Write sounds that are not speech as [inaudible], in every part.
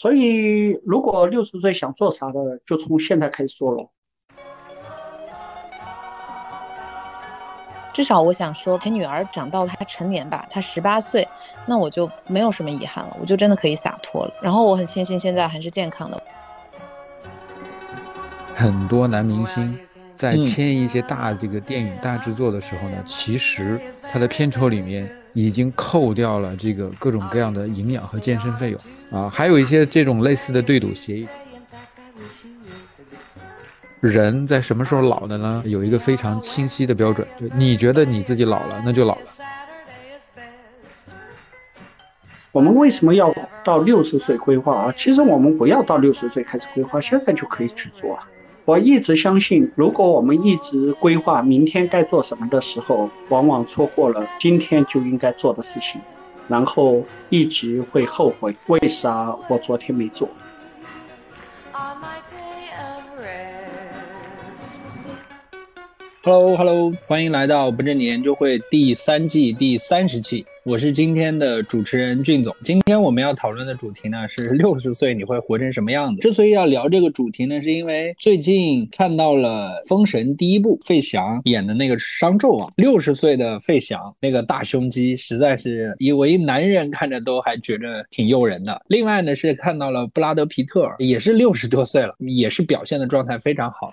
所以如果六十岁想做啥的，就从现在开始做了。至少我想说，陪女儿长到她成年吧，她十八岁，那我就没有什么遗憾了，我就真的可以洒脱了。然后我很庆幸现在还是健康的。很多男明星在签一些大这个电影大制作的时候呢，其实他的片酬里面已经扣掉了这个各种各样的营养和健身费用啊，还有一些这种类似的对赌协议。人在什么时候老的呢？有一个非常清晰的标准。你觉得你自己老了，那就老了。我们为什么要到六十岁规划啊？其实我们不要到六十岁开始规划，现在就可以去做啊。我一直相信，如果我们一直规划明天该做什么的时候，往往错过了今天就应该做的事情，然后一直会后悔，为啥我昨天没做。Hello，Hello，欢迎来到不正经研究会第三季第三十期。我是今天的主持人俊总。今天我们要讨论的主题呢是 [laughs] 六十岁你会活成什么样子？之所以要聊这个主题呢，是因为最近看到了《封神》第一部，费翔演的那个商纣王，六十岁的费翔，那个大胸肌实在是以为男人看着都还觉得挺诱人的。另外呢是看到了布拉德皮特，也是六十多岁了，也是表现的状态非常好。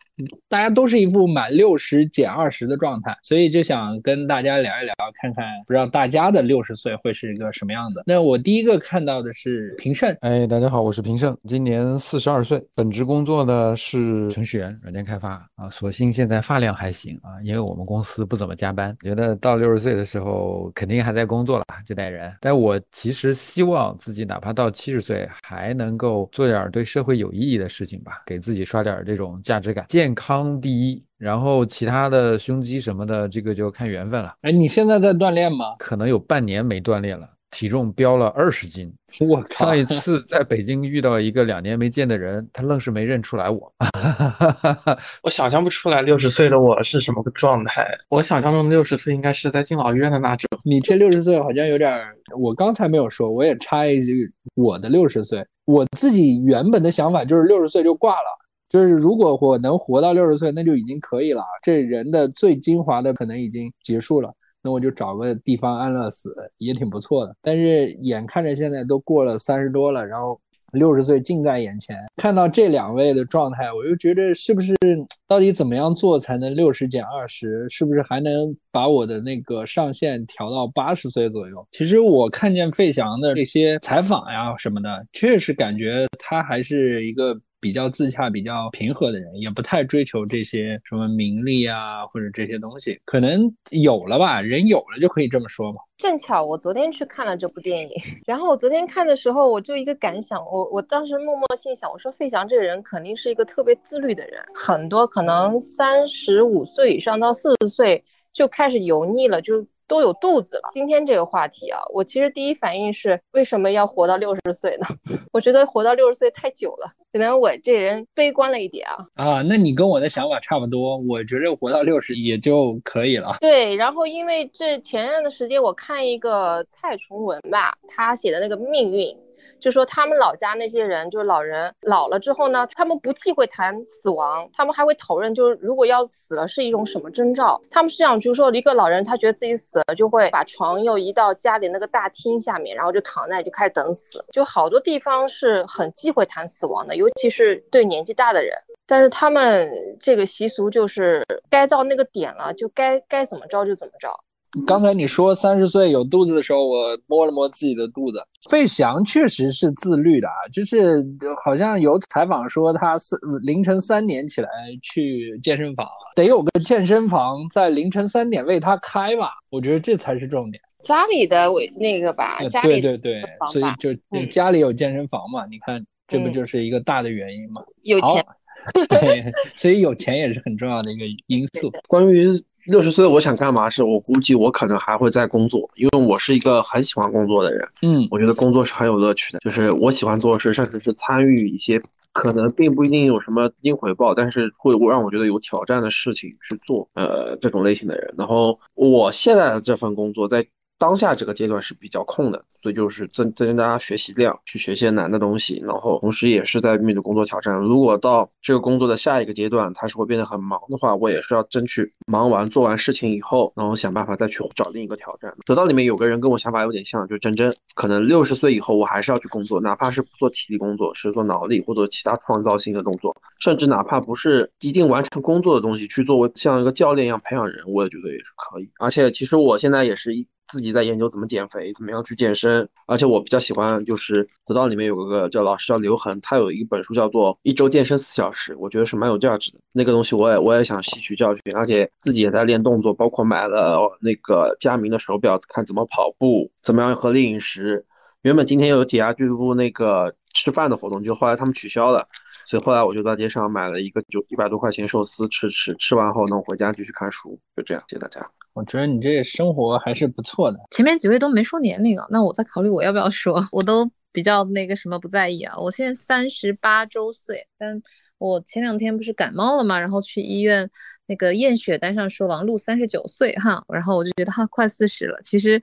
大家都是一副满六十减二十的状态，所以就想跟大家聊一聊，看看不知道大家的六。十岁会是一个什么样子？那我第一个看到的是平胜。哎，大家好，我是平胜，今年四十二岁，本职工作呢是程序员，软件开发啊。所幸现在发量还行啊，因为我们公司不怎么加班。觉得到六十岁的时候肯定还在工作了，这代人。但我其实希望自己哪怕到七十岁还能够做点对社会有意义的事情吧，给自己刷点这种价值感。健康第一。然后其他的胸肌什么的，这个就看缘分了。哎，你现在在锻炼吗？可能有半年没锻炼了，体重飙了二十斤。[laughs] 我靠上一次 [laughs] 在北京遇到一个两年没见的人，他愣是没认出来我。[laughs] 我想象不出来六十岁的我是什么个状态。我想象中的六十岁应该是在敬老院的那种。你这六十岁好像有点……我刚才没有说，我也插一句，我的六十岁，我自己原本的想法就是六十岁就挂了。就是如果我能活到六十岁，那就已经可以了。这人的最精华的可能已经结束了，那我就找个地方安乐死也挺不错的。但是眼看着现在都过了三十多了，然后。六十岁近在眼前，看到这两位的状态，我就觉得是不是到底怎么样做才能六十减二十？是不是还能把我的那个上限调到八十岁左右？其实我看见费翔的这些采访呀什么的，确实感觉他还是一个比较自洽、比较平和的人，也不太追求这些什么名利啊或者这些东西。可能有了吧，人有了就可以这么说嘛。正巧我昨天去看了这部电影，[laughs] 然后我昨天看的时候，我就一个感想，我我当时默默心想，我说费翔这个人肯定是一个特别自律的人，很多可能三十五岁以上到四十岁就开始油腻了，就。都有肚子了。今天这个话题啊，我其实第一反应是为什么要活到六十岁呢？[laughs] 我觉得活到六十岁太久了，可能我这人悲观了一点啊。啊，那你跟我的想法差不多，我觉得活到六十也就可以了。对，然后因为这前段的时间我看一个蔡崇文吧，他写的那个命运。就说他们老家那些人，就是老人老了之后呢，他们不忌讳谈死亡，他们还会讨论，就是如果要死了是一种什么征兆。他们是这样，就是说一个老人他觉得自己死了，就会把床又移到家里那个大厅下面，然后就躺那就开始等死。就好多地方是很忌讳谈死亡的，尤其是对年纪大的人。但是他们这个习俗就是该到那个点了，就该该怎么着就怎么着。刚才你说三十岁有肚子的时候，我摸了摸自己的肚子。费翔确实是自律的啊，就是好像有采访说他是凌晨三点起来去健身房，得有个健身房在凌晨三点为他开吧？我觉得这才是重点。家里的我那个吧，对对对，所以就家里有健身房嘛？你看这不就是一个大的原因吗？有钱，[laughs] 对，所以有钱也是很重要的一个因素。关于。六十岁我想干嘛？是我估计我可能还会再工作，因为我是一个很喜欢工作的人。嗯，我觉得工作是很有乐趣的，就是我喜欢做的事，甚至是参与一些可能并不一定有什么资金回报，但是会让我觉得有挑战的事情去做。呃，这种类型的人。然后我现在的这份工作，在当下这个阶段是比较空的，所以就是增增加学习量，去学些难的东西，然后同时也是在面对工作挑战。如果到这个工作的下一个阶段，它是会变得很忙的话，我也是要争取忙完做完事情以后，然后想办法再去找另一个挑战。得到里面有个人跟我想法有点像，就是真真，可能六十岁以后我还是要去工作，哪怕是不做体力工作，是做脑力或者其他创造性的动作，甚至哪怕不是一定完成工作的东西，去作为像一个教练一样培养人，我也觉得也是可以。而且其实我现在也是一。自己在研究怎么减肥，怎么样去健身，而且我比较喜欢，就是得到里面有个叫老师叫刘恒，他有一本书叫做《一周健身四小时》，我觉得是蛮有价值的。那个东西我也我也想吸取教训，而且自己也在练动作，包括买了那个佳明的手表，看怎么跑步，怎么样合理饮食。原本今天有解压俱乐部那个吃饭的活动，就后来他们取消了，所以后来我就在街上买了一个就一百多块钱寿司吃吃，吃完后呢，我回家继续看书，就这样，谢谢大家。我觉得你这生活还是不错的。前面几位都没说年龄啊，那我在考虑我要不要说。[laughs] 我都比较那个什么不在意啊。我现在三十八周岁，但我前两天不是感冒了嘛，然后去医院那个验血单上说王璐三十九岁哈，然后我就觉得哈快四十了。其实。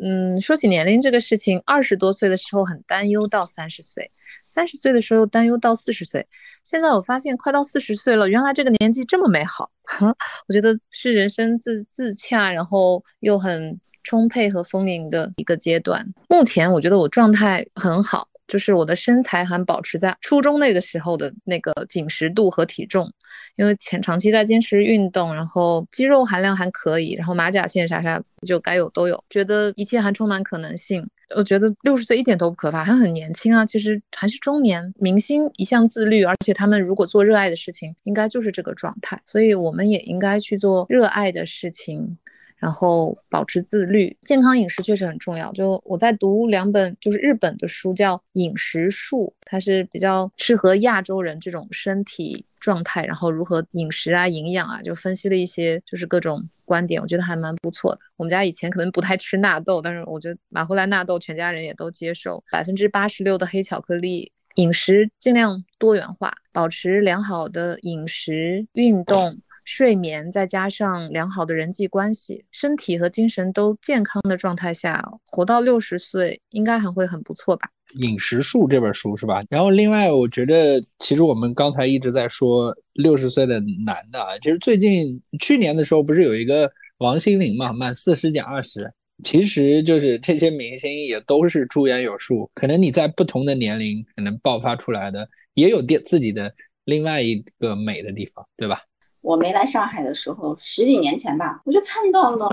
嗯，说起年龄这个事情，二十多岁的时候很担忧，到三十岁，三十岁的时候担忧到四十岁，现在我发现快到四十岁了，原来这个年纪这么美好，[laughs] 我觉得是人生自自洽，然后又很充沛和丰盈的一个阶段。目前我觉得我状态很好。就是我的身材还保持在初中那个时候的那个紧实度和体重，因为前长期在坚持运动，然后肌肉含量还可以，然后马甲线啥啥就该有都有，觉得一切还充满可能性。我觉得六十岁一点都不可怕，还很年轻啊，其实还是中年。明星一向自律，而且他们如果做热爱的事情，应该就是这个状态，所以我们也应该去做热爱的事情。然后保持自律，健康饮食确实很重要。就我在读两本就是日本的书，叫《饮食术》，它是比较适合亚洲人这种身体状态，然后如何饮食啊、营养啊，就分析了一些就是各种观点，我觉得还蛮不错的。我们家以前可能不太吃纳豆，但是我觉得买回来纳豆，全家人也都接受。百分之八十六的黑巧克力，饮食尽量多元化，保持良好的饮食、运动。睡眠再加上良好的人际关系，身体和精神都健康的状态下，活到六十岁应该还会很不错吧？饮食术这本书是吧？然后另外，我觉得其实我们刚才一直在说六十岁的男的啊，其实最近去年的时候不是有一个王心凌嘛，满四十减二十，其实就是这些明星也都是出言有术，可能你在不同的年龄可能爆发出来的也有电自己的另外一个美的地方，对吧？我没来上海的时候，十几年前吧，我就看到了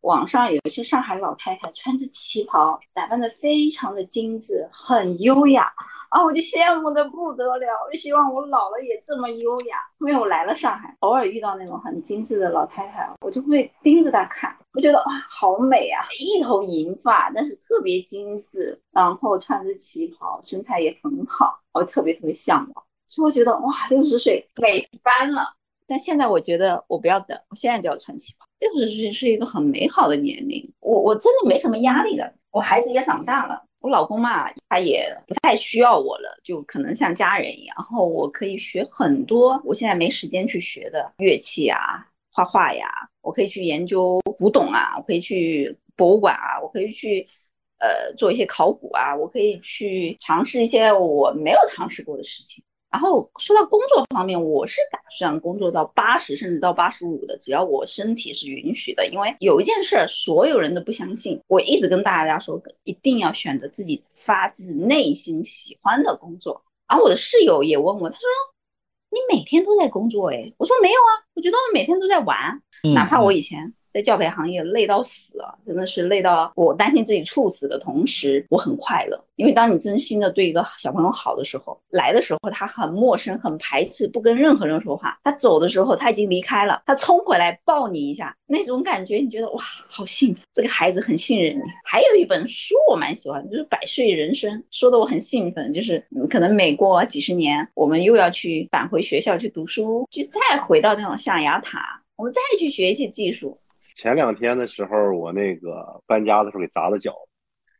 网上有一些上海老太太穿着旗袍，打扮的非常的精致，很优雅啊，我就羡慕的不得了，我就希望我老了也这么优雅。后面我来了上海，偶尔遇到那种很精致的老太太，我就会盯着她看，我觉得哇，好美啊，一头银发，但是特别精致，然后穿着旗袍，身材也很好，我特别特别向往，所以我觉得哇，六十岁美翻了。但现在我觉得我不要等，我现在就要穿旗袍。六十岁是一个很美好的年龄，我我真的没什么压力的。我孩子也长大了，我老公嘛，他也不太需要我了，就可能像家人一样。然后我可以学很多我现在没时间去学的乐器啊，画画呀，我可以去研究古董啊，我可以去博物馆啊，我可以去呃做一些考古啊，我可以去尝试一些我没有尝试过的事情。然后说到工作方面，我是打算工作到八十甚至到八十五的，只要我身体是允许的。因为有一件事，所有人都不相信，我一直跟大家说，一定要选择自己发自内心喜欢的工作。而我的室友也问我，他说：“你每天都在工作？”哎，我说没有啊，我觉得我每天都在玩，哪怕我以前。在教培行业累到死啊，真的是累到我担心自己猝死的同时，我很快乐。因为当你真心的对一个小朋友好的时候，来的时候他很陌生、很排斥，不跟任何人说话；他走的时候他已经离开了，他冲回来抱你一下，那种感觉你觉得哇，好幸福！这个孩子很信任你。还有一本书我蛮喜欢，就是《百岁人生》，说的我很兴奋。就是可能每过几十年，我们又要去返回学校去读书，去再回到那种象牙塔，我们再去学一些技术。前两天的时候，我那个搬家的时候给砸了脚，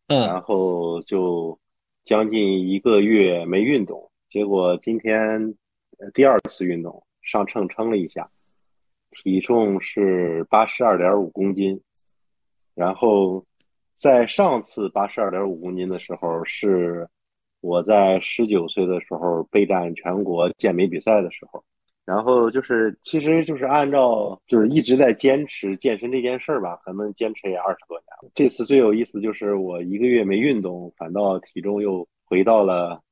嗯，然后就将近一个月没运动，结果今天第二次运动上秤称了一下，体重是八十二点五公斤，然后在上次八十二点五公斤的时候，是我在十九岁的时候备战全国健美比赛的时候。然后就是，其实就是按照就是一直在坚持健身这件事儿吧，可能坚持也二十多年了。这次最有意思就是我一个月没运动，反倒体重又回到了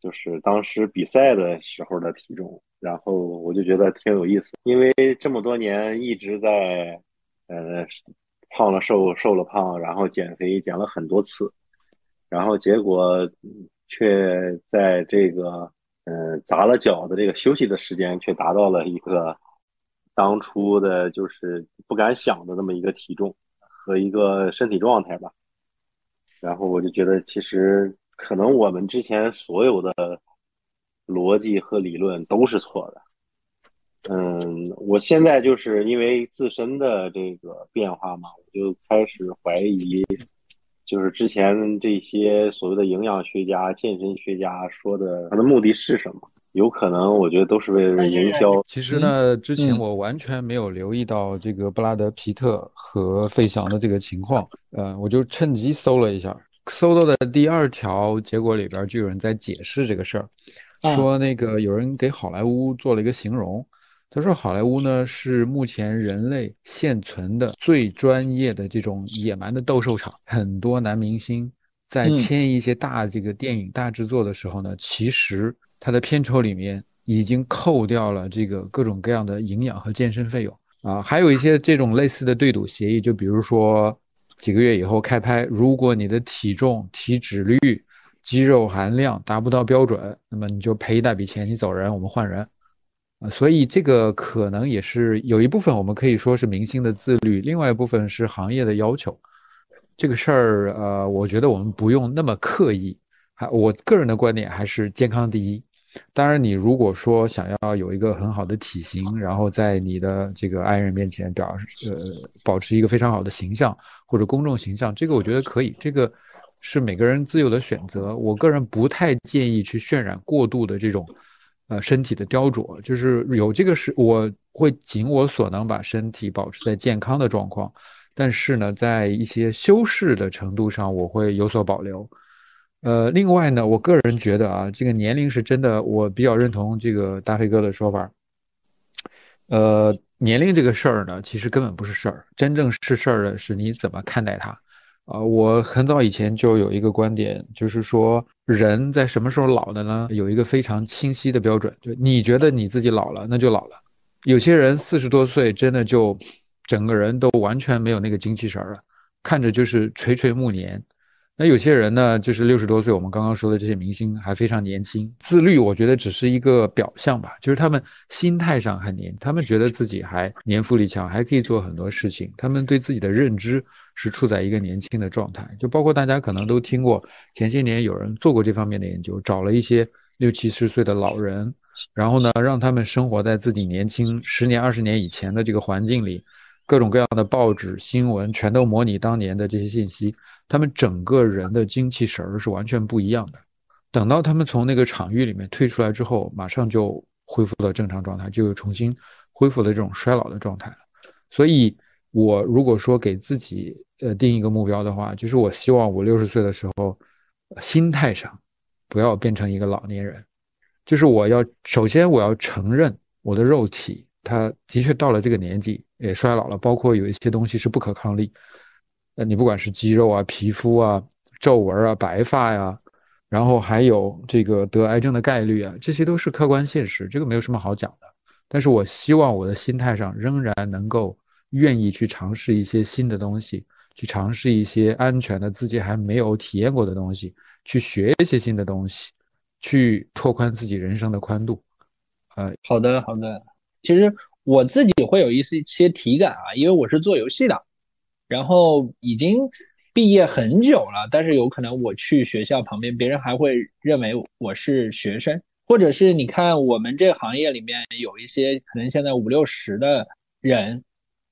就是当时比赛的时候的体重。然后我就觉得挺有意思，因为这么多年一直在呃胖了瘦，瘦了胖，然后减肥减了很多次，然后结果却在这个。嗯，砸了脚的这个休息的时间，却达到了一个当初的，就是不敢想的那么一个体重和一个身体状态吧。然后我就觉得，其实可能我们之前所有的逻辑和理论都是错的。嗯，我现在就是因为自身的这个变化嘛，我就开始怀疑。就是之前这些所谓的营养学家、健身学家说的，他的目的是什么？有可能，我觉得都是为了营销。其实呢，之前我完全没有留意到这个布拉德·皮特和费翔的这个情况，呃，我就趁机搜了一下，搜到的第二条结果里边就有人在解释这个事儿，说那个有人给好莱坞做了一个形容。他说：“好莱坞呢是目前人类现存的最专业的这种野蛮的斗兽场。很多男明星在签一些大这个电影大制作的时候呢，其实他的片酬里面已经扣掉了这个各种各样的营养和健身费用啊。还有一些这种类似的对赌协议，就比如说几个月以后开拍，如果你的体重、体脂率、肌肉含量达不到标准，那么你就赔一大笔钱，你走人，我们换人。”所以这个可能也是有一部分，我们可以说是明星的自律，另外一部分是行业的要求。这个事儿，呃，我觉得我们不用那么刻意。还我个人的观点还是健康第一。当然，你如果说想要有一个很好的体型，然后在你的这个爱人面前表示，呃，保持一个非常好的形象或者公众形象，这个我觉得可以。这个是每个人自由的选择。我个人不太建议去渲染过度的这种。呃，身体的雕琢就是有这个是，我会尽我所能把身体保持在健康的状况，但是呢，在一些修饰的程度上，我会有所保留。呃，另外呢，我个人觉得啊，这个年龄是真的，我比较认同这个大飞哥的说法。呃，年龄这个事儿呢，其实根本不是事儿，真正是事儿的是你怎么看待它。啊，我很早以前就有一个观点，就是说人在什么时候老的呢？有一个非常清晰的标准，就你觉得你自己老了，那就老了。有些人四十多岁，真的就整个人都完全没有那个精气神了，看着就是垂垂暮年。那有些人呢，就是六十多岁，我们刚刚说的这些明星还非常年轻，自律，我觉得只是一个表象吧，就是他们心态上很年，他们觉得自己还年富力强，还可以做很多事情，他们对自己的认知是处在一个年轻的状态。就包括大家可能都听过，前些年有人做过这方面的研究，找了一些六七十岁的老人，然后呢，让他们生活在自己年轻十年、二十年以前的这个环境里，各种各样的报纸新闻全都模拟当年的这些信息。他们整个人的精气神儿是完全不一样的。等到他们从那个场域里面退出来之后，马上就恢复到正常状态，就又重新恢复了这种衰老的状态了。所以，我如果说给自己呃定一个目标的话，就是我希望我六十岁的时候，心态上不要变成一个老年人。就是我要首先我要承认我的肉体，他的确到了这个年纪也衰老了，包括有一些东西是不可抗力。呃你不管是肌肉啊、皮肤啊、皱纹啊、白发呀，然后还有这个得癌症的概率啊，这些都是客观现实，这个没有什么好讲的。但是我希望我的心态上仍然能够愿意去尝试一些新的东西，去尝试一些安全的自己还没有体验过的东西，去学一些新的东西，去拓宽自己人生的宽度。呃，好的，好的。其实我自己会有一些些体感啊，因为我是做游戏的。然后已经毕业很久了，但是有可能我去学校旁边，别人还会认为我是学生，或者是你看我们这行业里面有一些可能现在五六十的人，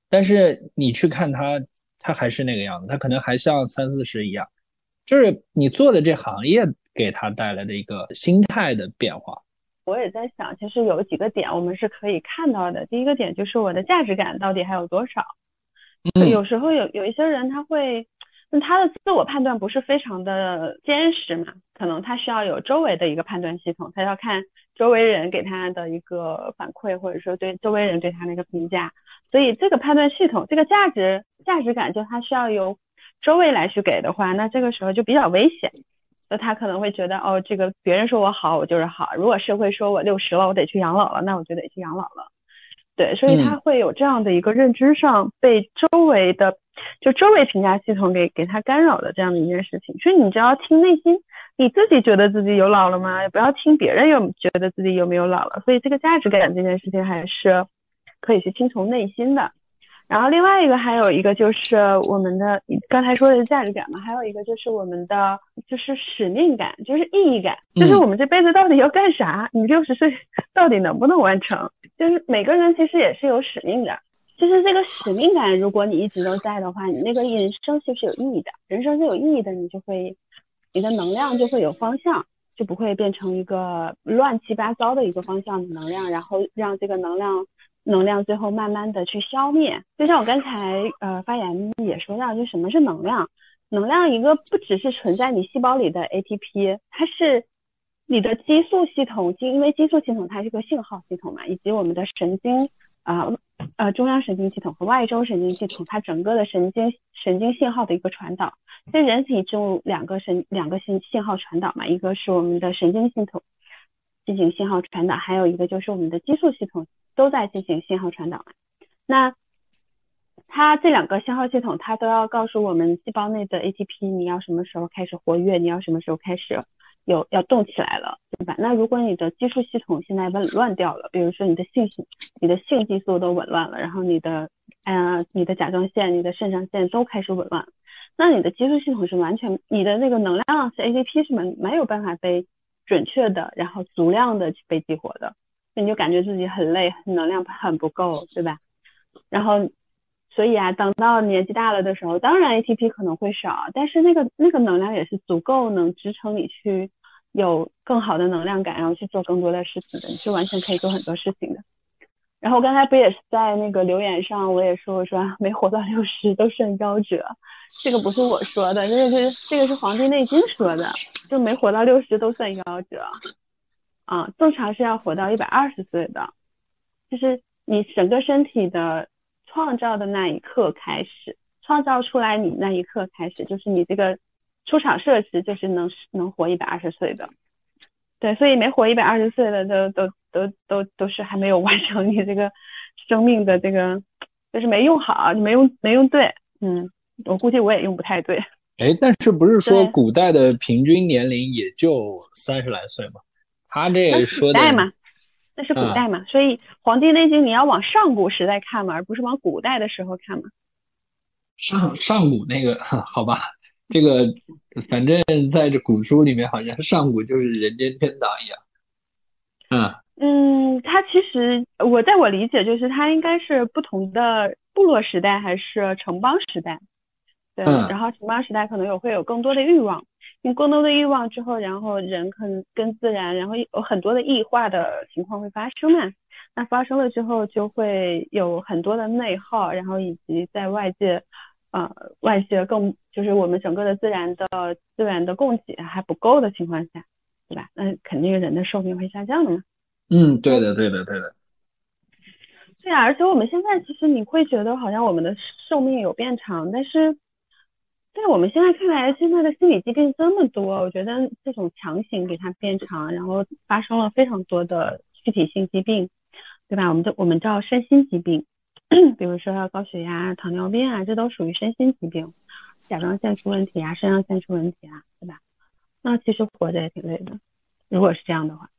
但是你去看他，他还是那个样子，他可能还像三四十一样，就是你做的这行业给他带来的一个心态的变化。我也在想，其实有几个点我们是可以看到的。第一个点就是我的价值感到底还有多少。有时候有有一些人他会那他的自我判断不是非常的坚实嘛，可能他需要有周围的一个判断系统，他要看周围人给他的一个反馈，或者说对周围人对他的一个评价。所以这个判断系统，这个价值价值感，就他需要由周围来去给的话，那这个时候就比较危险。那他可能会觉得，哦，这个别人说我好，我就是好；如果社会说我六十了，我得去养老了，那我就得去养老了。对，所以他会有这样的一个认知上被周围的就周围评价系统给给他干扰的这样的一件事情。所以你只要听内心，你自己觉得自己有老了吗？也不要听别人有觉得自己有没有老了。所以这个价值感这件事情还是可以去听从内心的。然后另外一个还有一个就是我们的刚才说的是价值感嘛，还有一个就是我们的就是使命感，就是意义感，就是我们这辈子到底要干啥？你六十岁到底能不能完成？就是每个人其实也是有使命的。就是这个使命感，如果你一直都在的话，你那个人生就是有意义的。人生是有意义的，你就会你的能量就会有方向，就不会变成一个乱七八糟的一个方向的能量，然后让这个能量。能量最后慢慢的去消灭，就像我刚才呃发言也说到，就什么是能量？能量一个不只是存在你细胞里的 ATP，它是你的激素系统，因为激素系统它是个信号系统嘛，以及我们的神经啊呃中央神经系统和外周神经系统，它整个的神经神经信号的一个传导。其实人体就两个神两个信信号传导嘛，一个是我们的神经系统进行信号传导，还有一个就是我们的激素系统。都在进行信号传导，那它这两个信号系统，它都要告诉我们细胞内的 ATP，你要什么时候开始活跃，你要什么时候开始有要动起来了，对吧？那如果你的激素系统现在紊乱掉了，比如说你的性你的性激素都紊乱了，然后你的呃你的甲状腺、你的肾上腺都开始紊乱，那你的激素系统是完全，你的那个能量是 ATP 是没没有办法被准确的，然后足量的去被激活的。你就感觉自己很累，能量很不够，对吧？然后，所以啊，等到年纪大了的时候，当然 ATP 可能会少，但是那个那个能量也是足够能支撑你去有更好的能量感，然后去做更多的事情的，你是完全可以做很多事情的。然后刚才不也是在那个留言上，我也说我说没活到六十都算夭折，这个不是我说的，这个是这个是《黄帝内经》说的，就没活到六十都算夭折。啊，正常是要活到一百二十岁的，就是你整个身体的创造的那一刻开始，创造出来你那一刻开始，就是你这个出厂设置就是能能活一百二十岁的，对，所以没活一百二十岁的都都都都都是还没有完成你这个生命的这个，就是没用好，你没用没用对，嗯，我估计我也用不太对。哎，但是不是说古代的平均年龄也就三十来岁吗？他这说的，那是古代嘛，所以《黄帝内经》你要往上古时代看嘛，而不是往古代的时候看嘛。上上古那个好吧，这个反正在这古书里面，好像上古就是人间天堂一样。嗯嗯，它其实我在我理解就是它应该是不同的部落时代还是城邦时代，对，然后城邦时代可能有会有更多的欲望。有更多的欲望之后，然后人可能跟自然，然后有很多的异化的情况会发生嘛。那发生了之后，就会有很多的内耗，然后以及在外界，呃，外界更就是我们整个的自然的资源的供给还不够的情况下，对吧？那肯定人的寿命会下降的嘛。嗯，对的，对的，对的。对啊，而且我们现在其实你会觉得好像我们的寿命有变长，但是。在我们现在看来，现在的心理疾病这么多，我觉得这种强行给它变长，然后发生了非常多的具体性疾病，对吧？我们就我们叫身心疾病，[coughs] 比如说高血压、糖尿病啊，这都属于身心疾病。甲状腺出问题啊，肾上腺出问题啊，对吧？那其实活着也挺累的。如果是这样的话，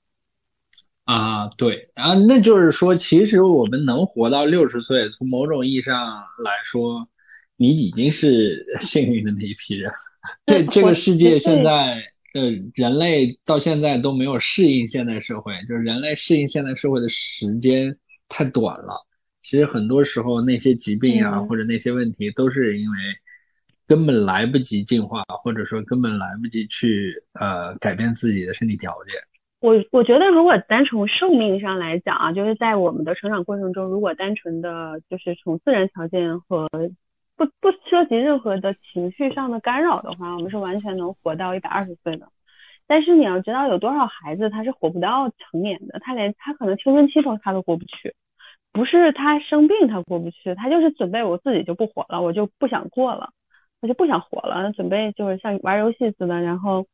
啊，对啊，那就是说，其实我们能活到六十岁，从某种意义上来说。你已经是幸运的那一批人。[laughs] 这这个世界现在，呃，人类到现在都没有适应现代社会，就是人类适应现代社会的时间太短了。其实很多时候那些疾病啊，或者那些问题，都是因为根本来不及进化，或者说根本来不及去呃改变自己的身体条件。我我觉得，如果单从寿命上来讲啊，就是在我们的成长过程中，如果单纯的就是从自然条件和不不涉及任何的情绪上的干扰的话，我们是完全能活到一百二十岁的。但是你要知道，有多少孩子他是活不到成年的，他连他可能青春期都他都过不去，不是他生病他过不去，他就是准备我自己就不活了，我就不想过了，我就不想活了，准备就是像玩游戏似的，然后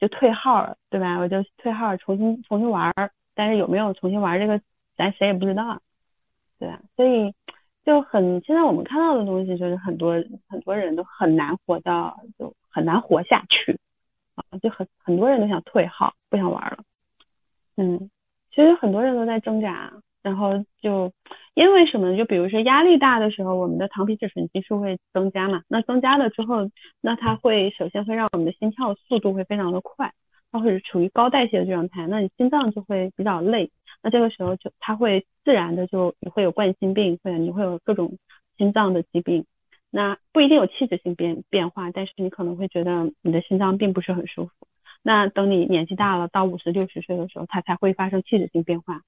就退号，对吧？我就退号重新重新玩，但是有没有重新玩这个，咱谁也不知道，对吧？所以就很现在我们看到的东西就是很多很多人都很难活到，就很难活下去。啊，就很很多人都想退号，不想玩了。嗯，其实很多人都在挣扎，然后就因为什么？就比如说压力大的时候，我们的糖皮质醇激素会增加嘛。那增加了之后，那它会首先会让我们的心跳速度会非常的快，它会处于高代谢的状态，那你心脏就会比较累。那这个时候就它会自然的就你会有冠心病，或者你会有各种心脏的疾病。那不一定有器质性变变化，但是你可能会觉得你的心脏并不是很舒服。那等你年纪大了，到五十六十岁的时候，它才会发生器质性变化。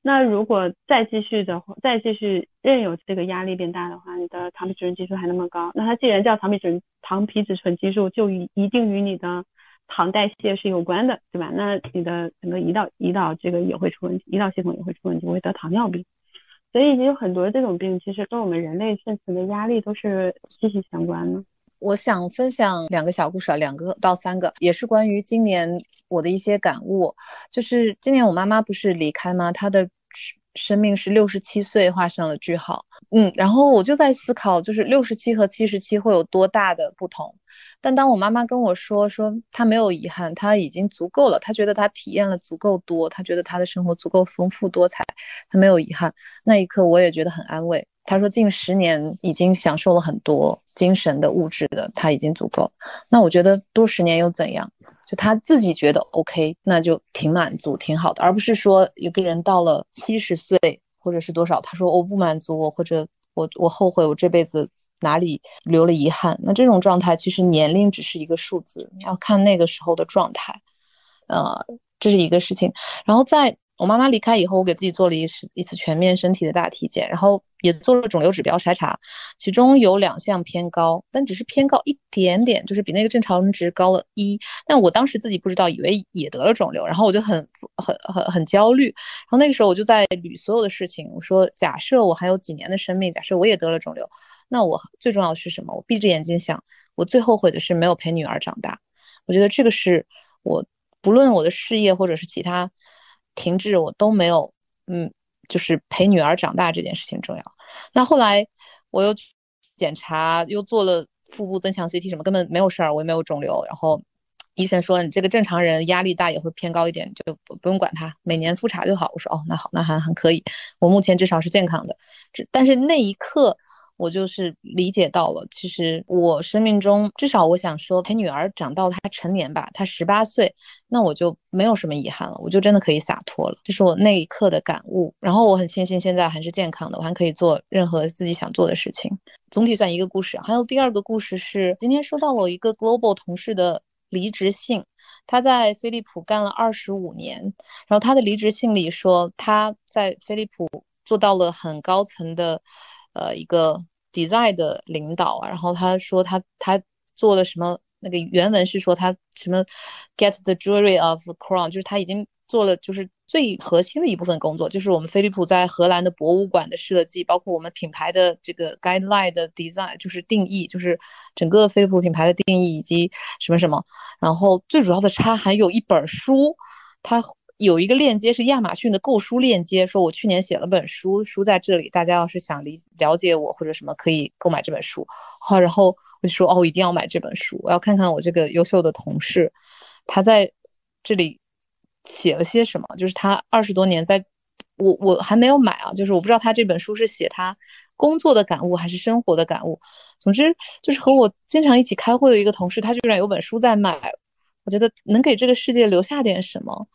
那如果再继续的话，再继续任由这个压力变大的话，你的糖皮质醇激素还那么高，那它既然叫糖皮质糖皮质醇激素，就一一定与你的糖代谢是有关的，对吧？那你的整个胰岛胰岛这个也会出问题，胰岛系统也会出问题，会得糖尿病。所以有很多这种病，其实跟我们人类生存的压力都是息息相关的。我想分享两个小故事啊，两个到三个，也是关于今年我的一些感悟。就是今年我妈妈不是离开吗？她的生命是六十七岁画上了句号。嗯，然后我就在思考，就是六十七和七十七会有多大的不同？但当我妈妈跟我说说她没有遗憾，她已经足够了，她觉得她体验了足够多，她觉得她的生活足够丰富多彩，她没有遗憾。那一刻我也觉得很安慰。她说近十年已经享受了很多精神的物质的，她已经足够。那我觉得多十年又怎样？就她自己觉得 OK，那就挺满足挺好的，而不是说有个人到了七十岁或者是多少，他说我不满足我或者我我后悔我这辈子。哪里留了遗憾？那这种状态其实年龄只是一个数字，你要看那个时候的状态，呃，这是一个事情。然后在我妈妈离开以后，我给自己做了一次一次全面身体的大体检，然后也做了肿瘤指标筛查，其中有两项偏高，但只是偏高一点点，就是比那个正常值高了一。但我当时自己不知道，以为也得了肿瘤，然后我就很很很很焦虑。然后那个时候我就在捋所有的事情，我说假设我还有几年的生命，假设我也得了肿瘤。那我最重要的是什么？我闭着眼睛想，我最后悔的是没有陪女儿长大。我觉得这个是我不论我的事业或者是其他停滞，我都没有，嗯，就是陪女儿长大这件事情重要。那后来我又检查，又做了腹部增强 CT，什么根本没有事儿，我也没有肿瘤。然后医生说你这个正常人压力大也会偏高一点，就不用管它，每年复查就好。我说哦，那好，那还还可以，我目前至少是健康的。但是那一刻。我就是理解到了，其实我生命中至少我想说陪女儿长到她成年吧，她十八岁，那我就没有什么遗憾了，我就真的可以洒脱了，这是我那一刻的感悟。然后我很庆幸现在还是健康的，我还可以做任何自己想做的事情。总体算一个故事。还有第二个故事是今天收到了一个 Global 同事的离职信，他在飞利浦干了二十五年，然后他的离职信里说他在飞利浦做到了很高层的。呃，一个 design 的领导啊，然后他说他他做了什么？那个原文是说他什么 get the jewelry of the crown，就是他已经做了就是最核心的一部分工作，就是我们飞利浦在荷兰的博物馆的设计，包括我们品牌的这个 guideline 的 design，就是定义，就是整个飞利浦品牌的定义以及什么什么。然后最主要的，他还有一本书，他。有一个链接是亚马逊的购书链接，说我去年写了本书，书在这里，大家要是想理了解我或者什么，可以购买这本书。好，然后我就说，哦，一定要买这本书，我要看看我这个优秀的同事，他在这里写了些什么。就是他二十多年在，我我还没有买啊，就是我不知道他这本书是写他工作的感悟还是生活的感悟。总之，就是和我经常一起开会的一个同事，他居然有本书在卖，我觉得能给这个世界留下点什么。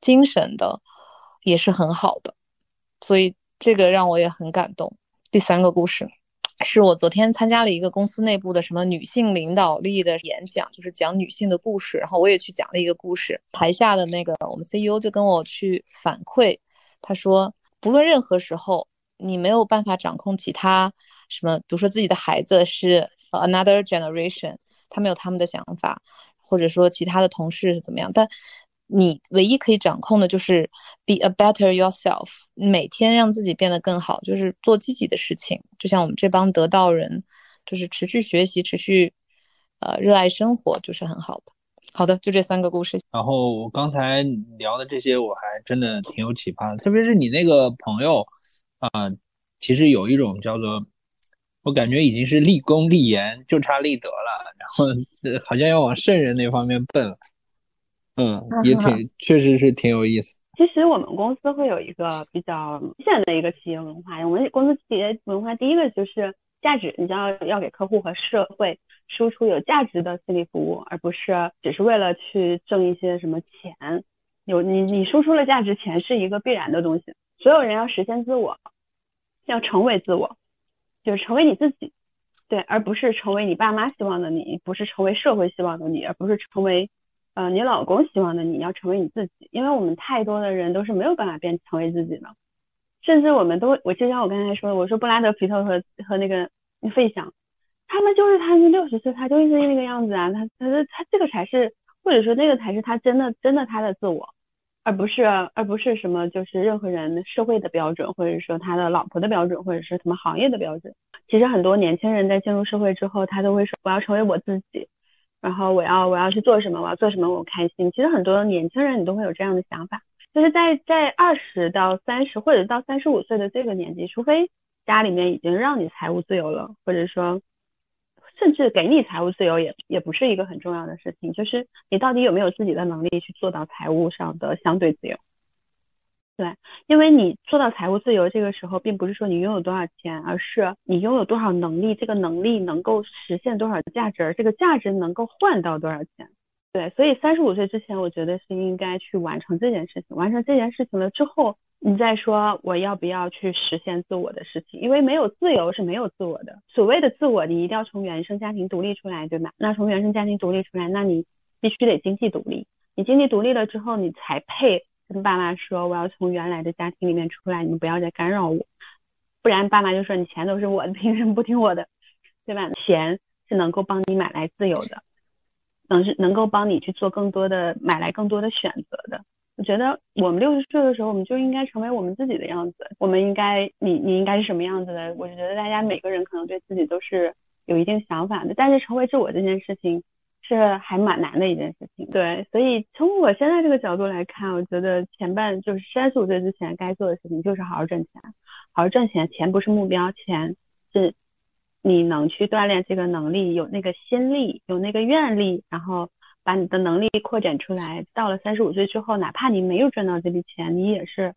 精神的也是很好的，所以这个让我也很感动。第三个故事是我昨天参加了一个公司内部的什么女性领导力的演讲，就是讲女性的故事，然后我也去讲了一个故事。台下的那个我们 CEO 就跟我去反馈，他说不论任何时候，你没有办法掌控其他什么，比如说自己的孩子是 another generation，他们有他们的想法，或者说其他的同事是怎么样，但你唯一可以掌控的就是 be a better yourself，每天让自己变得更好，就是做积极的事情。就像我们这帮得道人，就是持续学习，持续呃热爱生活，就是很好的。好的，就这三个故事。然后我刚才聊的这些，我还真的挺有启发的，特别是你那个朋友啊，其实有一种叫做，我感觉已经是立功立言，就差立德了，然后 [laughs] 好像要往圣人那方面奔了。嗯，也挺，确实是挺有意思。其实我们公司会有一个比较明显的一个企业文化，我们公司企业文化第一个就是价值，你要要给客户和社会输出有价值的心理服务，而不是只是为了去挣一些什么钱。有你你输出了价值，钱是一个必然的东西。所有人要实现自我，要成为自我，就是成为你自己，对，而不是成为你爸妈希望的你，不是成为社会希望的你，而不是成为。呃，你老公希望的你要成为你自己，因为我们太多的人都是没有办法变成为自己的，甚至我们都，我就像我刚才说的，我说布拉德皮特和和那个费翔，他们就是他六十岁，他就是那个样子啊，他他他这个才是，或者说那个才是他真的真的他的自我，而不是而不是什么就是任何人社会的标准，或者说他的老婆的标准，或者是什么行业的标准。其实很多年轻人在进入社会之后，他都会说我要成为我自己。然后我要我要去做什么？我要做什么？我开心。其实很多年轻人你都会有这样的想法，就是在在二十到三十或者到三十五岁的这个年纪，除非家里面已经让你财务自由了，或者说甚至给你财务自由也也不是一个很重要的事情，就是你到底有没有自己的能力去做到财务上的相对自由。对，因为你做到财务自由，这个时候并不是说你拥有多少钱，而是你拥有多少能力，这个能力能够实现多少价值，而这个价值能够换到多少钱。对，所以三十五岁之前，我觉得是应该去完成这件事情。完成这件事情了之后，你再说我要不要去实现自我的事情。因为没有自由是没有自我的。所谓的自我，你一定要从原生家庭独立出来，对吧？那从原生家庭独立出来，那你必须得经济独立。你经济独立了之后，你才配。跟爸妈说，我要从原来的家庭里面出来，你们不要再干扰我，不然爸妈就说你钱都是我的，凭什么不听我的，对吧？钱是能够帮你买来自由的，能是能够帮你去做更多的买来更多的选择的。我觉得我们六十岁的时候，我们就应该成为我们自己的样子。我们应该，你你应该是什么样子的？我就觉得大家每个人可能对自己都是有一定想法的，但是成为自我这件事情。是还蛮难的一件事情，对，所以从我现在这个角度来看，我觉得前半就是三十五岁之前该做的事情就是好好挣钱，好好挣钱，钱不是目标，钱是你能去锻炼这个能力，有那个心力，有那个愿力，然后把你的能力扩展出来。到了三十五岁之后，哪怕你没有赚到这笔钱，你也是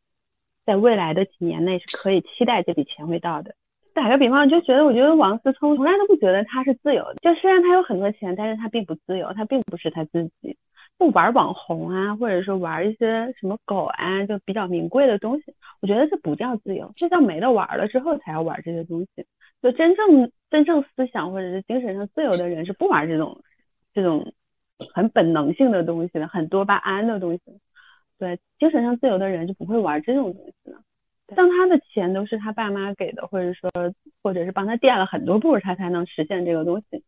在未来的几年内是可以期待这笔钱会到的。打个比方，就觉得我觉得王思聪从来都不觉得他是自由的。就虽然他有很多钱，但是他并不自由，他并不是他自己。就玩网红啊，或者说玩一些什么狗啊，就比较名贵的东西，我觉得这不叫自由，这叫没得玩了之后才要玩这些东西。就真正真正思想或者是精神上自由的人是不玩这种这种很本能性的东西的，很多巴胺的东西。对，精神上自由的人就不会玩这种东西的。像他的钱都是他爸妈给的，或者说，或者是帮他垫了很多步，他才能实现这个东西。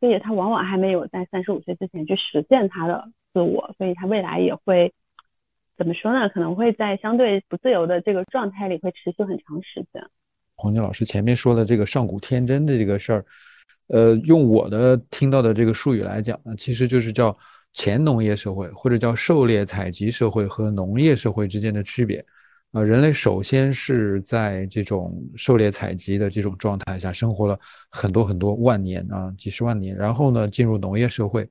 所以他往往还没有在三十五岁之前去实现他的自我，所以他未来也会怎么说呢？可能会在相对不自由的这个状态里会持续很长时间。黄金老师前面说的这个上古天真的这个事儿，呃，用我的听到的这个术语来讲呢，其实就是叫前农业社会，或者叫狩猎采集社会和农业社会之间的区别。啊，人类首先是在这种狩猎采集的这种状态下生活了很多很多万年啊，几十万年，然后呢，进入农业社会，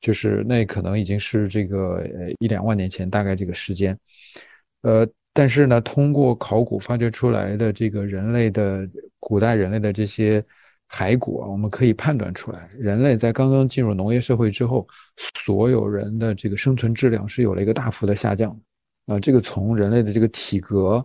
就是那可能已经是这个呃一两万年前大概这个时间，呃，但是呢，通过考古发掘出来的这个人类的古代人类的这些骸骨啊，我们可以判断出来，人类在刚刚进入农业社会之后，所有人的这个生存质量是有了一个大幅的下降。啊，这个从人类的这个体格、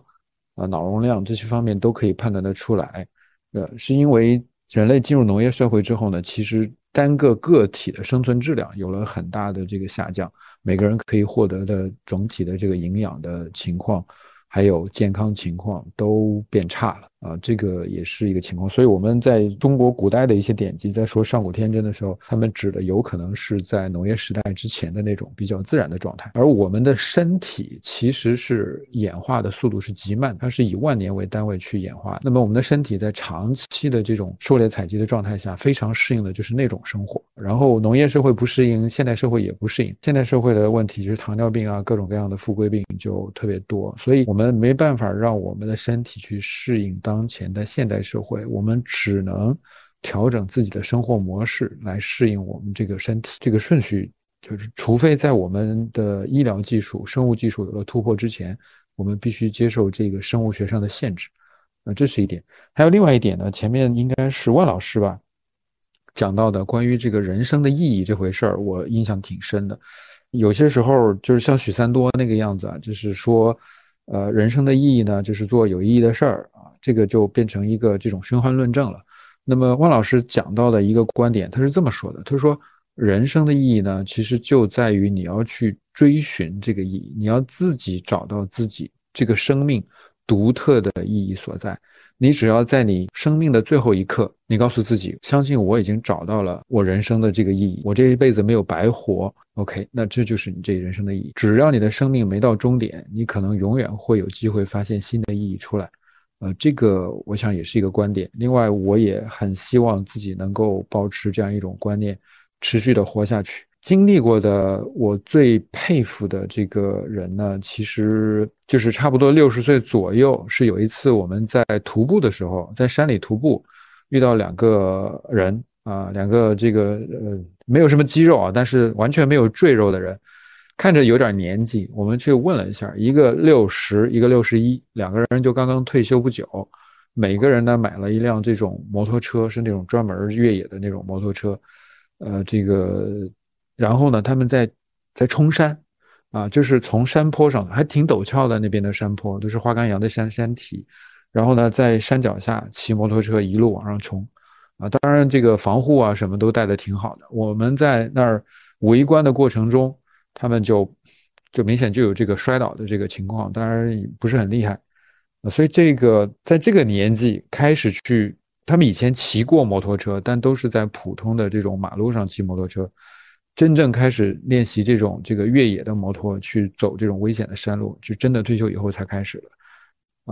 啊脑容量这些方面都可以判断得出来。呃，是因为人类进入农业社会之后呢，其实单个个体的生存质量有了很大的这个下降，每个人可以获得的总体的这个营养的情况，还有健康情况都变差了啊，这个也是一个情况。所以我们在中国古代的一些典籍在说上古天真的时候，他们指的有可能是在农业时代之前的那种比较自然的状态。而我们的身体其实是演化的速度是极慢，它是以万年为单位去演化。那么我们的身体在长期的这种狩猎采集的状态下，非常适应的就是那种生活。然后农业社会不适应，现代社会也不适应。现代社会的问题就是糖尿病啊，各种各样的富贵病就特别多，所以我们没办法让我们的身体去适应当前的现代社会，我们只能调整自己的生活模式来适应我们这个身体。这个顺序就是，除非在我们的医疗技术、生物技术有了突破之前，我们必须接受这个生物学上的限制。啊，这是一点。还有另外一点呢，前面应该是万老师吧讲到的关于这个人生的意义这回事儿，我印象挺深的。有些时候就是像许三多那个样子啊，就是说，呃，人生的意义呢，就是做有意义的事儿，这个就变成一个这种循环论证了。那么万老师讲到的一个观点，他是这么说的：他说，人生的意义呢，其实就在于你要去追寻这个意义，你要自己找到自己这个生命独特的意义所在。你只要在你生命的最后一刻，你告诉自己，相信我已经找到了我人生的这个意义，我这一辈子没有白活。OK，那这就是你这人生的意义。只要你的生命没到终点，你可能永远会有机会发现新的意义出来。呃，这个我想也是一个观点。另外，我也很希望自己能够保持这样一种观念，持续的活下去。经历过的，我最佩服的这个人呢，其实就是差不多六十岁左右。是有一次我们在徒步的时候，在山里徒步，遇到两个人啊，两个这个呃没有什么肌肉啊，但是完全没有赘肉的人，看着有点年纪。我们去问了一下，一个六十，一个六十一，两个人就刚刚退休不久。每个人呢买了一辆这种摩托车，是那种专门越野的那种摩托车，呃，这个。然后呢，他们在在冲山，啊，就是从山坡上，还挺陡峭的那边的山坡，都是花岗岩的山山体。然后呢，在山脚下骑摩托车一路往上冲，啊，当然这个防护啊什么都带的挺好的。我们在那儿围观的过程中，他们就就明显就有这个摔倒的这个情况，当然不是很厉害。所以这个在这个年纪开始去，他们以前骑过摩托车，但都是在普通的这种马路上骑摩托车。真正开始练习这种这个越野的摩托，去走这种危险的山路，就真的退休以后才开始的，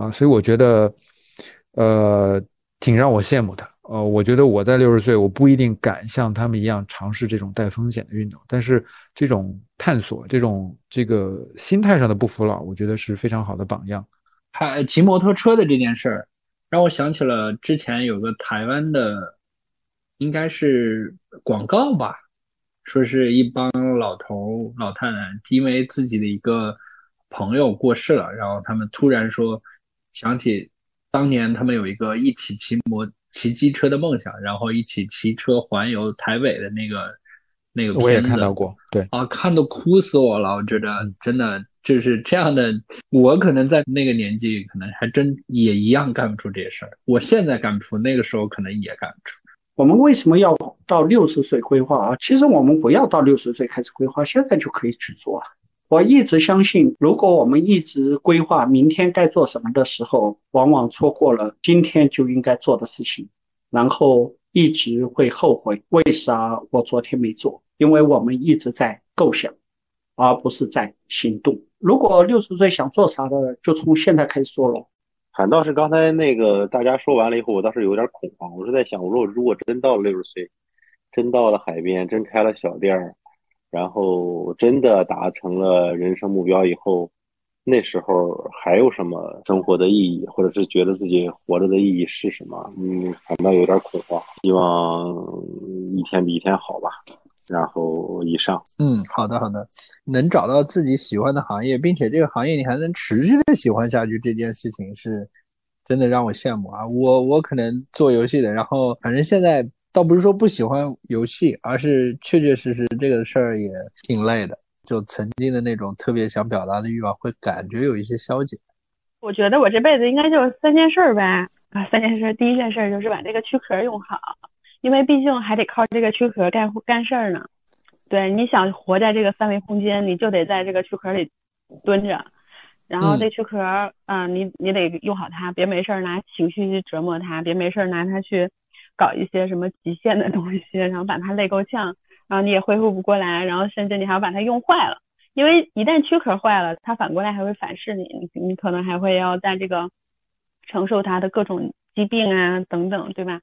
啊，所以我觉得，呃，挺让我羡慕的。呃，我觉得我在六十岁，我不一定敢像他们一样尝试这种带风险的运动，但是这种探索，这种这个心态上的不服老，我觉得是非常好的榜样。他骑摩托车的这件事儿，让我想起了之前有个台湾的，应该是广告吧。说是一帮老头老太太，因为自己的一个朋友过世了，然后他们突然说想起当年他们有一个一起骑摩骑机车的梦想，然后一起骑车环游台北的那个那个片子，我也看到过，对啊，看都哭死我了。我觉得真的就是这样的，我可能在那个年纪，可能还真也一样干不出这些事儿。我现在干不出，那个时候可能也干不出。我们为什么要到六十岁规划啊？其实我们不要到六十岁开始规划，现在就可以去做啊！我一直相信，如果我们一直规划明天该做什么的时候，往往错过了今天就应该做的事情，然后一直会后悔为啥我昨天没做？因为我们一直在构想，而不是在行动。如果六十岁想做啥的，就从现在开始做了。反倒是刚才那个大家说完了以后，我倒是有点恐慌。我是在想，我说如果真到了六十岁，真到了海边，真开了小店儿，然后真的达成了人生目标以后，那时候还有什么生活的意义，或者是觉得自己活着的意义是什么？嗯，反倒有点恐慌。希望一天比一天好吧。然后以上，嗯，好的好的，能找到自己喜欢的行业，并且这个行业你还能持续的喜欢下去，这件事情是真的让我羡慕啊！我我可能做游戏的，然后反正现在倒不是说不喜欢游戏，而是确确实实这个事儿也挺累的，就曾经的那种特别想表达的欲望会感觉有一些消解。我觉得我这辈子应该就三件事儿呗啊，三件事，第一件事就是把这个躯壳用好。因为毕竟还得靠这个躯壳干干事儿呢，对，你想活在这个三维空间，你就得在这个躯壳里蹲着，然后嗯这躯壳儿，啊、你你得用好它，别没事儿拿情绪去折磨它，别没事儿拿它去搞一些什么极限的东西，然后把它累够呛，然后你也恢复不过来，然后甚至你还要把它用坏了，因为一旦躯壳坏了，它反过来还会反噬你，你可能还会要在这个承受它的各种疾病啊等等，对吧？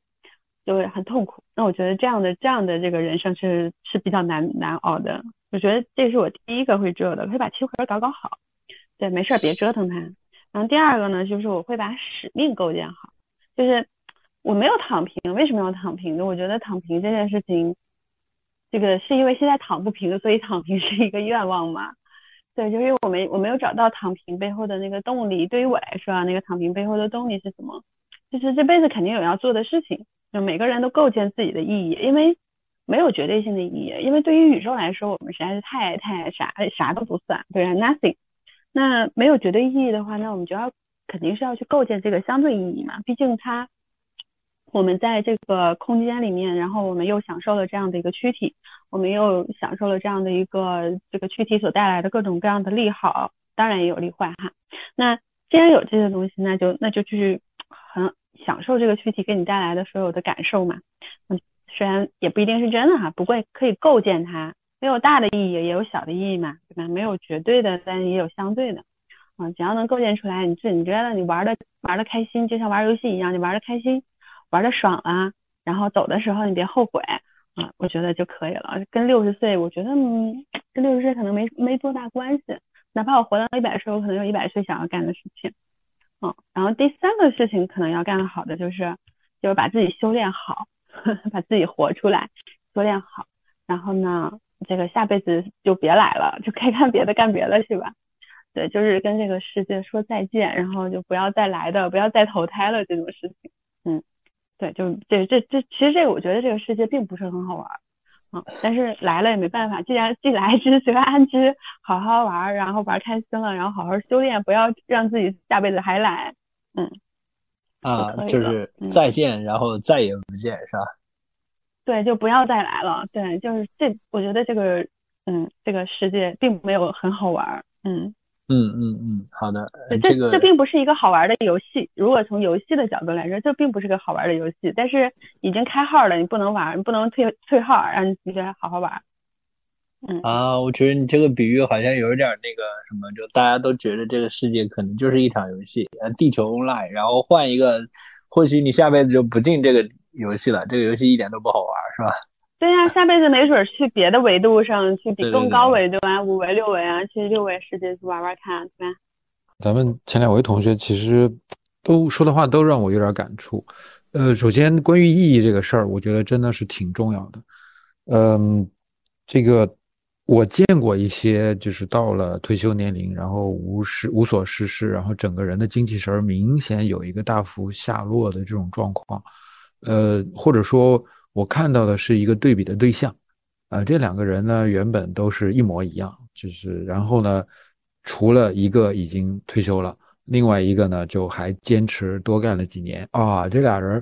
就会很痛苦。那我觉得这样的这样的这个人生是是比较难难熬的。我觉得这是我第一个会做的，可以把躯壳搞搞好。对，没事儿别折腾它。然后第二个呢，就是我会把使命构建好，就是我没有躺平，为什么要躺平呢？我觉得躺平这件事情，这个是因为现在躺不平，所以躺平 [laughs] 是一个愿望嘛。对，就是因为我没我没有找到躺平背后的那个动力。对于我来说啊，那个躺平背后的动力是什么？就是这辈子肯定有要做的事情，就每个人都构建自己的意义，因为没有绝对性的意义，因为对于宇宙来说，我们实在是太太啥啥都不算，对啊，nothing。那没有绝对意义的话，那我们就要肯定是要去构建这个相对意义嘛，毕竟它我们在这个空间里面，然后我们又享受了这样的一个躯体，我们又享受了这样的一个这个躯体所带来的各种各样的利好，当然也有利坏哈。那既然有这些东西，那就那就去很享受这个躯体给你带来的所有的感受嘛。嗯，虽然也不一定是真的哈，不过可以构建它，没有大的意义，也有小的意义嘛，对吧？没有绝对的，但也有相对的。啊，只要能构建出来，你自你觉得你玩的玩的开心，就像玩游戏一样，你玩的开心，玩的爽啊，然后走的时候你别后悔啊，我觉得就可以了。跟六十岁，我觉得嗯，跟六十岁可能没没多大关系。哪怕我活到一百岁，我可能有一百岁想要干的事情。嗯，然后第三个事情可能要干的好的就是，就是把自己修炼好，[laughs] 把自己活出来，修炼好。然后呢，这个下辈子就别来了，就该干别的干别的去吧。对，就是跟这个世界说再见，然后就不要再来的，不要再投胎了这种事情。嗯，对，就这这这，其实这个我觉得这个世界并不是很好玩。嗯，但是来了也没办法，既然既来之则安之，好好玩，然后玩开心了，然后好好修炼，不要让自己下辈子还来。嗯，啊就是嗯再见，然后再也不见，是吧？对，就不要再来了。对，就是这，我觉得这个，嗯，这个世界并没有很好玩。嗯，嗯嗯嗯，好的，这这这并不是一个好玩的游戏。如果从游戏的角度来说，这并不是个好玩的游戏。但是已经开号了，你不能玩，你不能退退号，让你自己好好玩。嗯，啊，我觉得你这个比喻好像有点那个什么，就大家都觉得这个世界可能就是一场游戏，呃，地球 online，然后换一个，或许你下辈子就不进这个游戏了，这个游戏一点都不好玩，是吧？对呀、下辈子没准儿去别的维度上，去比更高维度啊，五维、六维啊，去六维世界去玩玩看，对吧？咱们前两位同学其实都说的话都让我有点感触。呃，首先关于意义这个事儿，我觉得真的是挺重要的。嗯，这个我见过一些，就是到了退休年龄，然后无事无所事事，然后整个人的精气神儿明显有一个大幅下落的这种状况。呃，或者说我看到的是一个对比的对象。啊、这两个人呢，原本都是一模一样，就是然后呢，除了一个已经退休了，另外一个呢就还坚持多干了几年啊。这俩人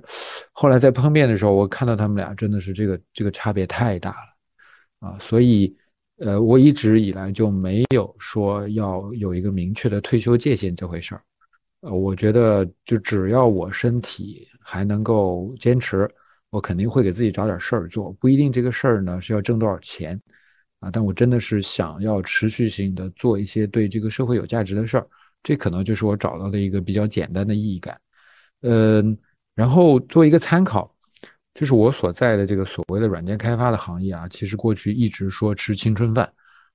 后来在碰面的时候，我看到他们俩真的是这个这个差别太大了啊，所以呃，我一直以来就没有说要有一个明确的退休界限这回事儿。呃，我觉得就只要我身体还能够坚持，我肯定会给自己找点事儿做，不一定这个事儿呢是要挣多少钱，啊，但我真的是想要持续性的做一些对这个社会有价值的事儿，这可能就是我找到的一个比较简单的意义感。嗯，然后做一个参考，就是我所在的这个所谓的软件开发的行业啊，其实过去一直说吃青春饭，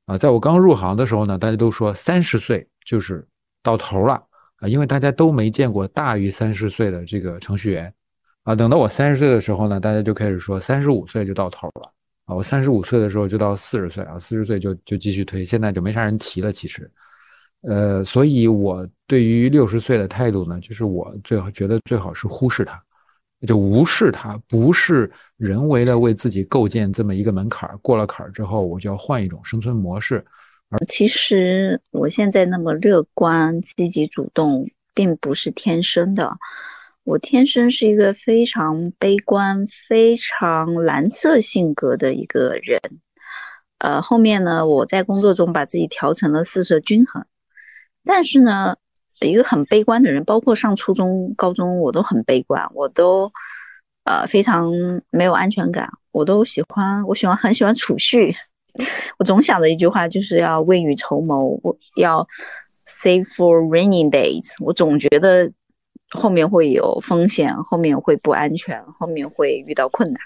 啊，在我刚入行的时候呢，大家都说三十岁就是到头了啊，因为大家都没见过大于三十岁的这个程序员，啊，等到我三十岁的时候呢，大家就开始说三十五岁就到头了。啊，我三十五岁的时候就到四十岁啊，四十岁就就继续推，现在就没啥人提了。其实，呃，所以我对于六十岁的态度呢，就是我最好觉得最好是忽视它，就无视它，不是人为的为自己构建这么一个门槛儿，过了坎儿之后，我就要换一种生存模式。而其实我现在那么乐观、积极、主动，并不是天生的。我天生是一个非常悲观、非常蓝色性格的一个人。呃，后面呢，我在工作中把自己调成了四色均衡，但是呢，一个很悲观的人，包括上初中、高中，我都很悲观，我都呃非常没有安全感，我都喜欢，我喜欢很喜欢储蓄，[laughs] 我总想着一句话，就是要未雨绸缪，我要 save for rainy days，我总觉得后面会有风险，后面会不安全，后面会遇到困难，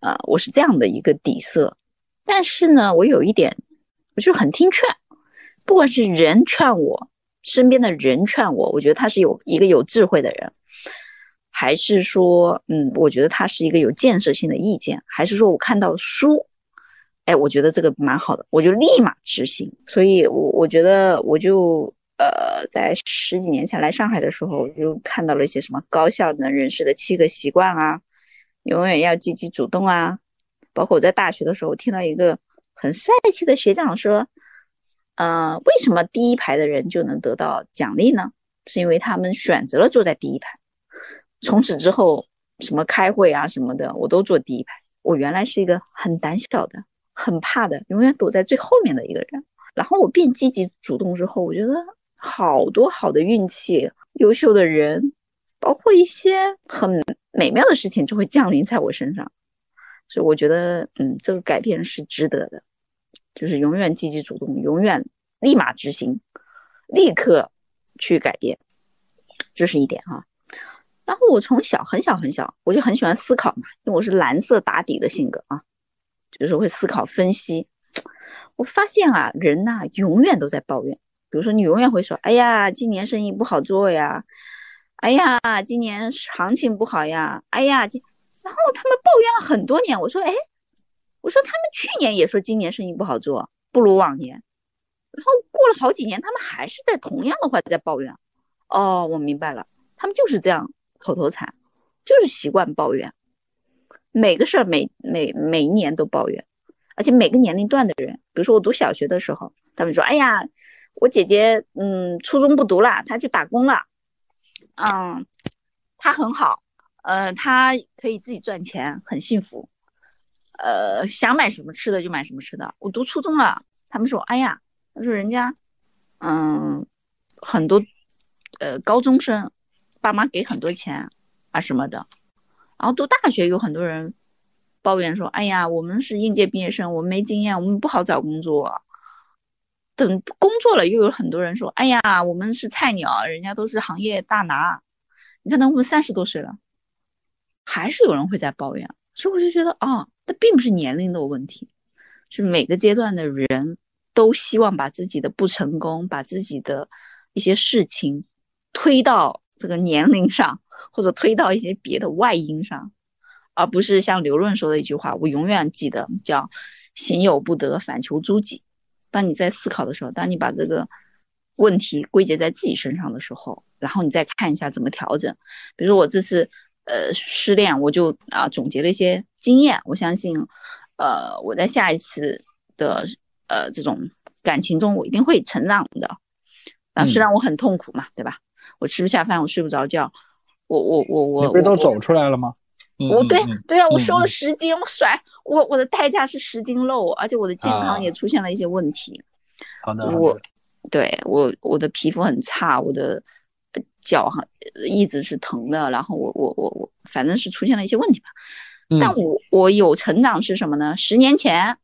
呃，我是这样的一个底色，但是呢，我有一点，我就很听劝。不管是人劝我，身边的人劝我，我觉得他是有一个有智慧的人，还是说，嗯，我觉得他是一个有建设性的意见，还是说我看到书，哎，我觉得这个蛮好的，我就立马执行。所以，我我觉得我就呃，在十几年前来上海的时候，我就看到了一些什么高效能人士的七个习惯啊，永远要积极主动啊，包括我在大学的时候听到一个很帅气的学长说。呃，为什么第一排的人就能得到奖励呢？是因为他们选择了坐在第一排。从此之后，什么开会啊什么的，我都坐第一排。我原来是一个很胆小的、很怕的，永远躲在最后面的一个人。然后我变积极主动之后，我觉得好多好的运气、优秀的人，包括一些很美妙的事情，就会降临在我身上。所以我觉得，嗯，这个改变是值得的。就是永远积极主动，永远立马执行，立刻去改变，这是一点哈。然后我从小很小很小，我就很喜欢思考嘛，因为我是蓝色打底的性格啊，就是会思考分析。我发现啊，人呐，永远都在抱怨。比如说，你永远会说：“哎呀，今年生意不好做呀，哎呀，今年行情不好呀，哎呀，今……”然后他们抱怨了很多年。我说：“哎。”我说他们去年也说今年生意不好做，不如往年。然后过了好几年，他们还是在同样的话在抱怨。哦，我明白了，他们就是这样口头禅，就是习惯抱怨，每个事儿每每每一年都抱怨，而且每个年龄段的人，比如说我读小学的时候，他们说：“哎呀，我姐姐嗯初中不读了，她去打工了，嗯，她很好，呃，她可以自己赚钱，很幸福。”呃，想买什么吃的就买什么吃的。我读初中了，他们说：“哎呀，他说人家，嗯，很多，呃，高中生，爸妈给很多钱啊什么的。然后读大学有很多人抱怨说：‘哎呀，我们是应届毕业生，我们没经验，我们不好找工作。’等工作了，又有很多人说：‘哎呀，我们是菜鸟，人家都是行业大拿。’你看，等我们三十多岁了，还是有人会在抱怨。所以我就觉得啊。它并不是年龄的问题，是每个阶段的人都希望把自己的不成功，把自己的一些事情推到这个年龄上，或者推到一些别的外因上，而不是像刘润说的一句话，我永远记得叫“行有不得，反求诸己”。当你在思考的时候，当你把这个问题归结在自己身上的时候，然后你再看一下怎么调整。比如说我这次。呃，失恋我就啊总结了一些经验，我相信，呃，我在下一次的呃这种感情中，我一定会成长的。啊，虽然我很痛苦嘛，对吧？我吃不下饭，我睡不着觉，我我我我，你不是都走出来了吗？我对对啊，我瘦了十斤，我甩我我的代价是十斤肉，而且我的健康也出现了一些问题。好的，我对我我的皮肤很差，我的。脚哈一直是疼的，然后我我我我反正是出现了一些问题吧，但我我有成长是什么呢？十年前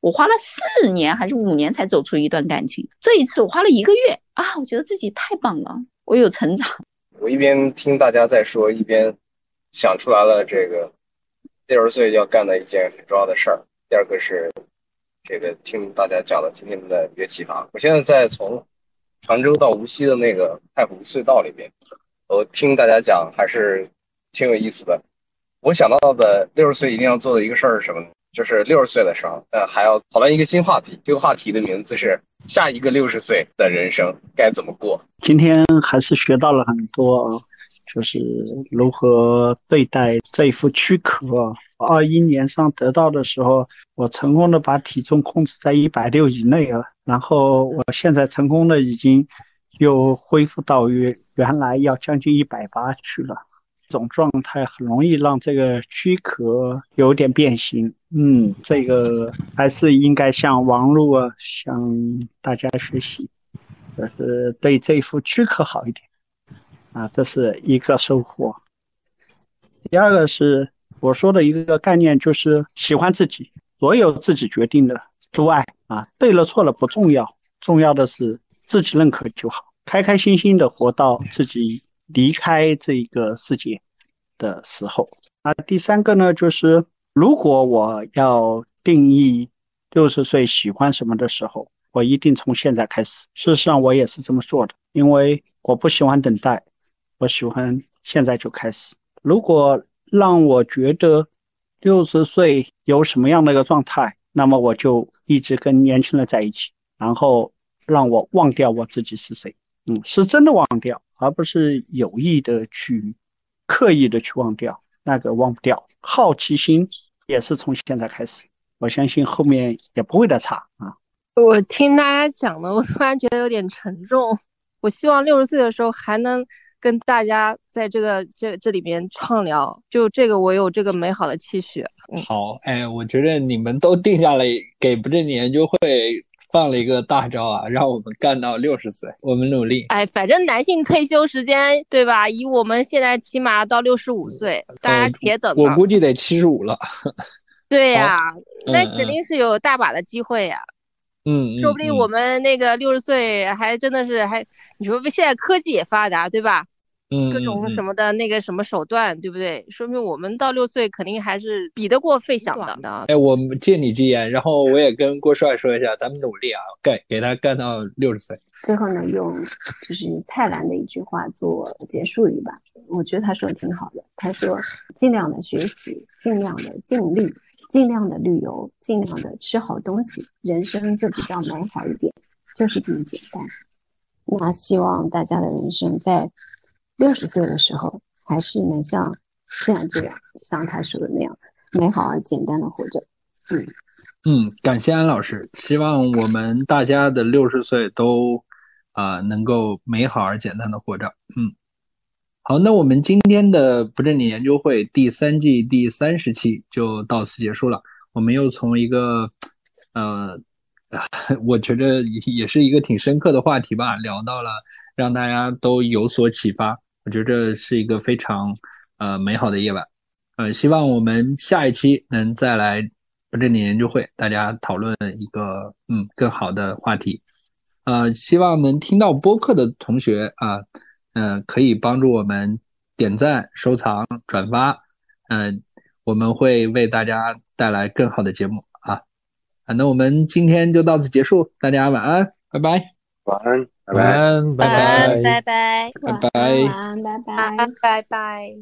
我花了四年还是五年才走出一段感情，这一次我花了一个月啊，我觉得自己太棒了，我有成长。我一边听大家在说，一边想出来了这个六十岁要干的一件很重要的事儿。第二个是这个听大家讲了今天的一个启发。我现在在从。常州到无锡的那个太湖隧道里边，我听大家讲还是挺有意思的。我想到的六十岁一定要做的一个事儿是什么呢？就是六十岁的时候，呃，还要讨论一个新话题。这个话题的名字是“下一个六十岁的人生该怎么过”。今天还是学到了很多啊，就是如何对待这一副躯壳。二一年上得到的时候，我成功的把体重控制在一百六以内了。然后我现在成功的已经又恢复到原原来要将近一百八去了。这种状态很容易让这个躯壳有点变形。嗯，这个还是应该向王璐啊向大家学习。就是对这副躯壳好一点啊，这是一个收获。第二个是我说的一个概念，就是喜欢自己，所有自己决定的都爱啊，对了错了不重要，重要的是自己认可就好，开开心心的活到自己离开这个世界的时候。那第三个呢，就是如果我要定义六十岁喜欢什么的时候。我一定从现在开始。事实上，我也是这么做的，因为我不喜欢等待，我喜欢现在就开始。如果让我觉得六十岁有什么样的一个状态，那么我就一直跟年轻人在一起，然后让我忘掉我自己是谁。嗯，是真的忘掉，而不是有意的去刻意的去忘掉，那个忘不掉。好奇心也是从现在开始，我相信后面也不会再差啊。我听大家讲的，我突然觉得有点沉重。我希望六十岁的时候还能跟大家在这个这这里面畅聊，就这个我有这个美好的期许。好，哎，我觉得你们都定下了给不正经研究会放了一个大招啊，让我们干到六十岁，我们努力。哎，反正男性退休时间对吧？以我们现在起码到六十五岁，大家且等。我估计得七十五了。对呀，那肯定是有大把的机会呀。嗯，说不定我们那个六十岁还真的是还，你说现在科技也发达，对吧？嗯，各种什么的那个什么手段，对不对？说明我们到六岁肯定还是比得过费翔的。哎，我借你吉言，然后我也跟郭帅说一下，咱们努力啊，干给他干到六十岁。最后呢，用就是蔡澜的一句话做结束语吧，我觉得他说的挺好的。他说：尽量的学习，尽量的尽力。尽量的旅游，尽量的吃好东西，人生就比较美好一点，就是这么简单。那希望大家的人生在六十岁的时候，还是能像现在这样，像他说的那样，美好而简单的活着。嗯嗯，感谢安老师，希望我们大家的六十岁都啊能够美好而简单的活着。嗯。好，那我们今天的不正经研究会第三季第三十期就到此结束了。我们又从一个，呃，[laughs] 我觉得也是一个挺深刻的话题吧，聊到了让大家都有所启发。我觉得这是一个非常呃美好的夜晚。呃，希望我们下一期能再来不正经研究会，大家讨论一个嗯更好的话题。呃，希望能听到播客的同学啊。嗯，可以帮助我们点赞、收藏、转发，嗯，我们会为大家带来更好的节目啊。啊，那我们今天就到此结束，大家晚安，拜拜。晚安，拜拜。拜拜，拜拜，拜拜，晚安，拜拜，拜拜。